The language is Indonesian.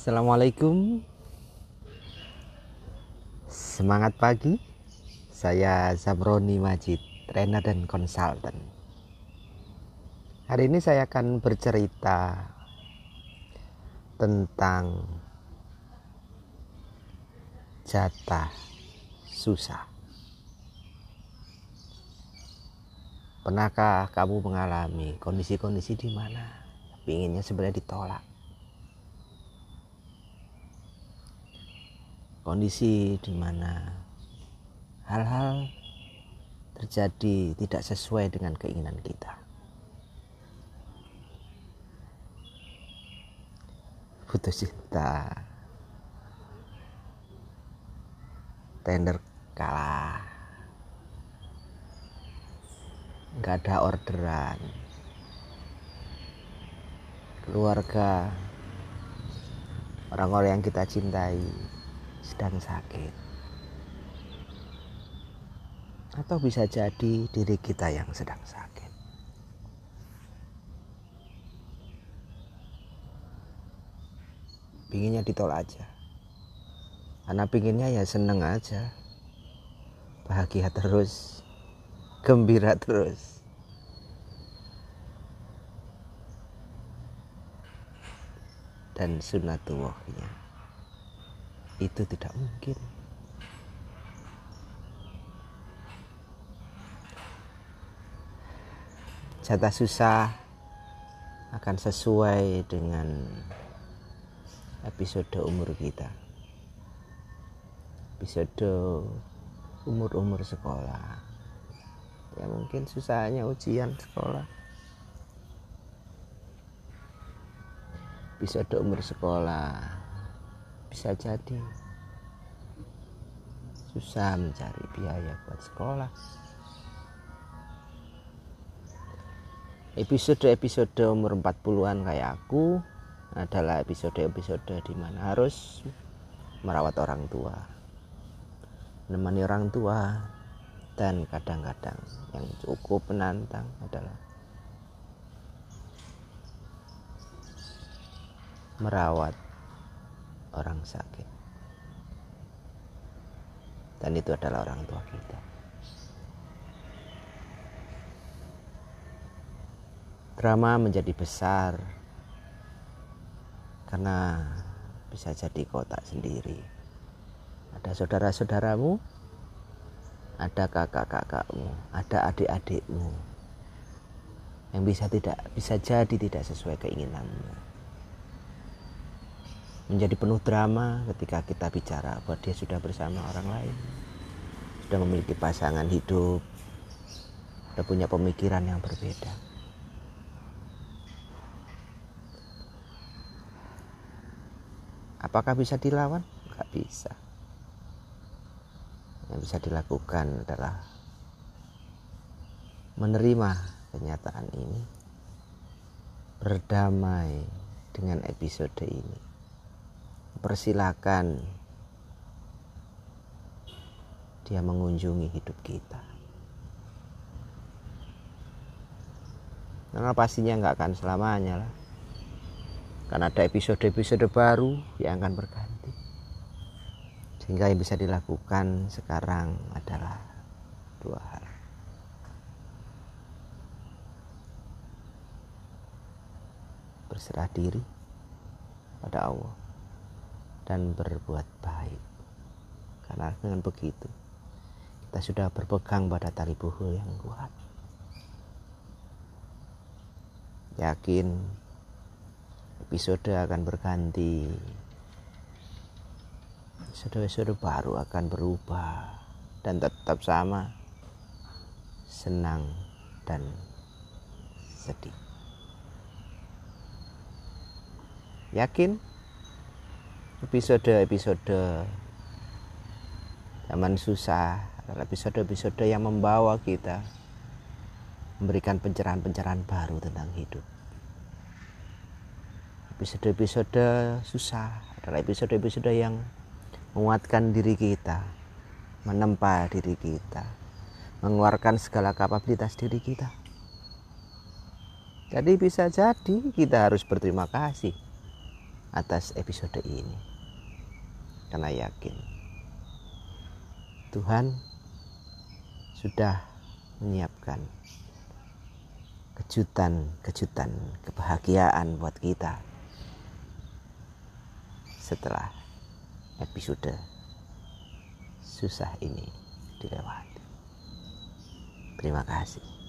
Assalamualaikum. Semangat pagi. Saya Zamroni Majid Trainer dan konsultan. Hari ini saya akan bercerita Tentang Jatah Susah. Pernahkah kamu mengalami kondisi-kondisi di mana inginnya sebenarnya ditolak kondisi di mana hal-hal terjadi tidak sesuai dengan keinginan kita. Putus cinta, tender kalah, nggak ada orderan, keluarga, orang-orang yang kita cintai sedang sakit. Atau bisa jadi diri kita yang sedang sakit. Pinginnya ditolak aja. Karena pinginnya ya seneng aja. Bahagia terus. Gembira terus. Dan sunatullahnya itu tidak mungkin. Jatah susah akan sesuai dengan episode umur kita. Episode umur-umur sekolah. Ya mungkin susahnya ujian sekolah. Episode umur sekolah bisa jadi. Susah mencari biaya buat sekolah. Episode-episode umur 40-an kayak aku adalah episode-episode di mana harus merawat orang tua menemani orang tua dan kadang-kadang yang cukup menantang adalah merawat orang sakit. Dan itu adalah orang tua kita. Drama menjadi besar karena bisa jadi kotak sendiri. Ada saudara-saudaramu ada kakak-kakakmu ada adik-adikmu yang bisa tidak bisa jadi tidak sesuai keinginanmu menjadi penuh drama ketika kita bicara bahwa dia sudah bersama orang lain. Sudah memiliki pasangan hidup. Sudah punya pemikiran yang berbeda. Apakah bisa dilawan? nggak bisa. Yang bisa dilakukan adalah menerima kenyataan ini berdamai dengan episode ini persilakan dia mengunjungi hidup kita. Karena pastinya nggak akan selamanya lah. Karena ada episode-episode baru yang akan berganti. Sehingga yang bisa dilakukan sekarang adalah dua hal. Berserah diri pada Allah dan berbuat baik. Karena dengan begitu kita sudah berpegang pada tali buhul yang kuat. Yakin episode akan berganti. Episode-episode baru akan berubah dan tetap sama senang dan sedih. Yakin episode-episode zaman susah. Episode-episode yang membawa kita memberikan pencerahan-pencerahan baru tentang hidup. Episode-episode susah adalah episode-episode yang menguatkan diri kita menempa diri kita mengeluarkan segala kapabilitas diri kita. Jadi bisa jadi kita harus berterima kasih atas episode ini karena yakin Tuhan sudah menyiapkan kejutan-kejutan kebahagiaan buat kita setelah episode susah ini dilewati. Terima kasih.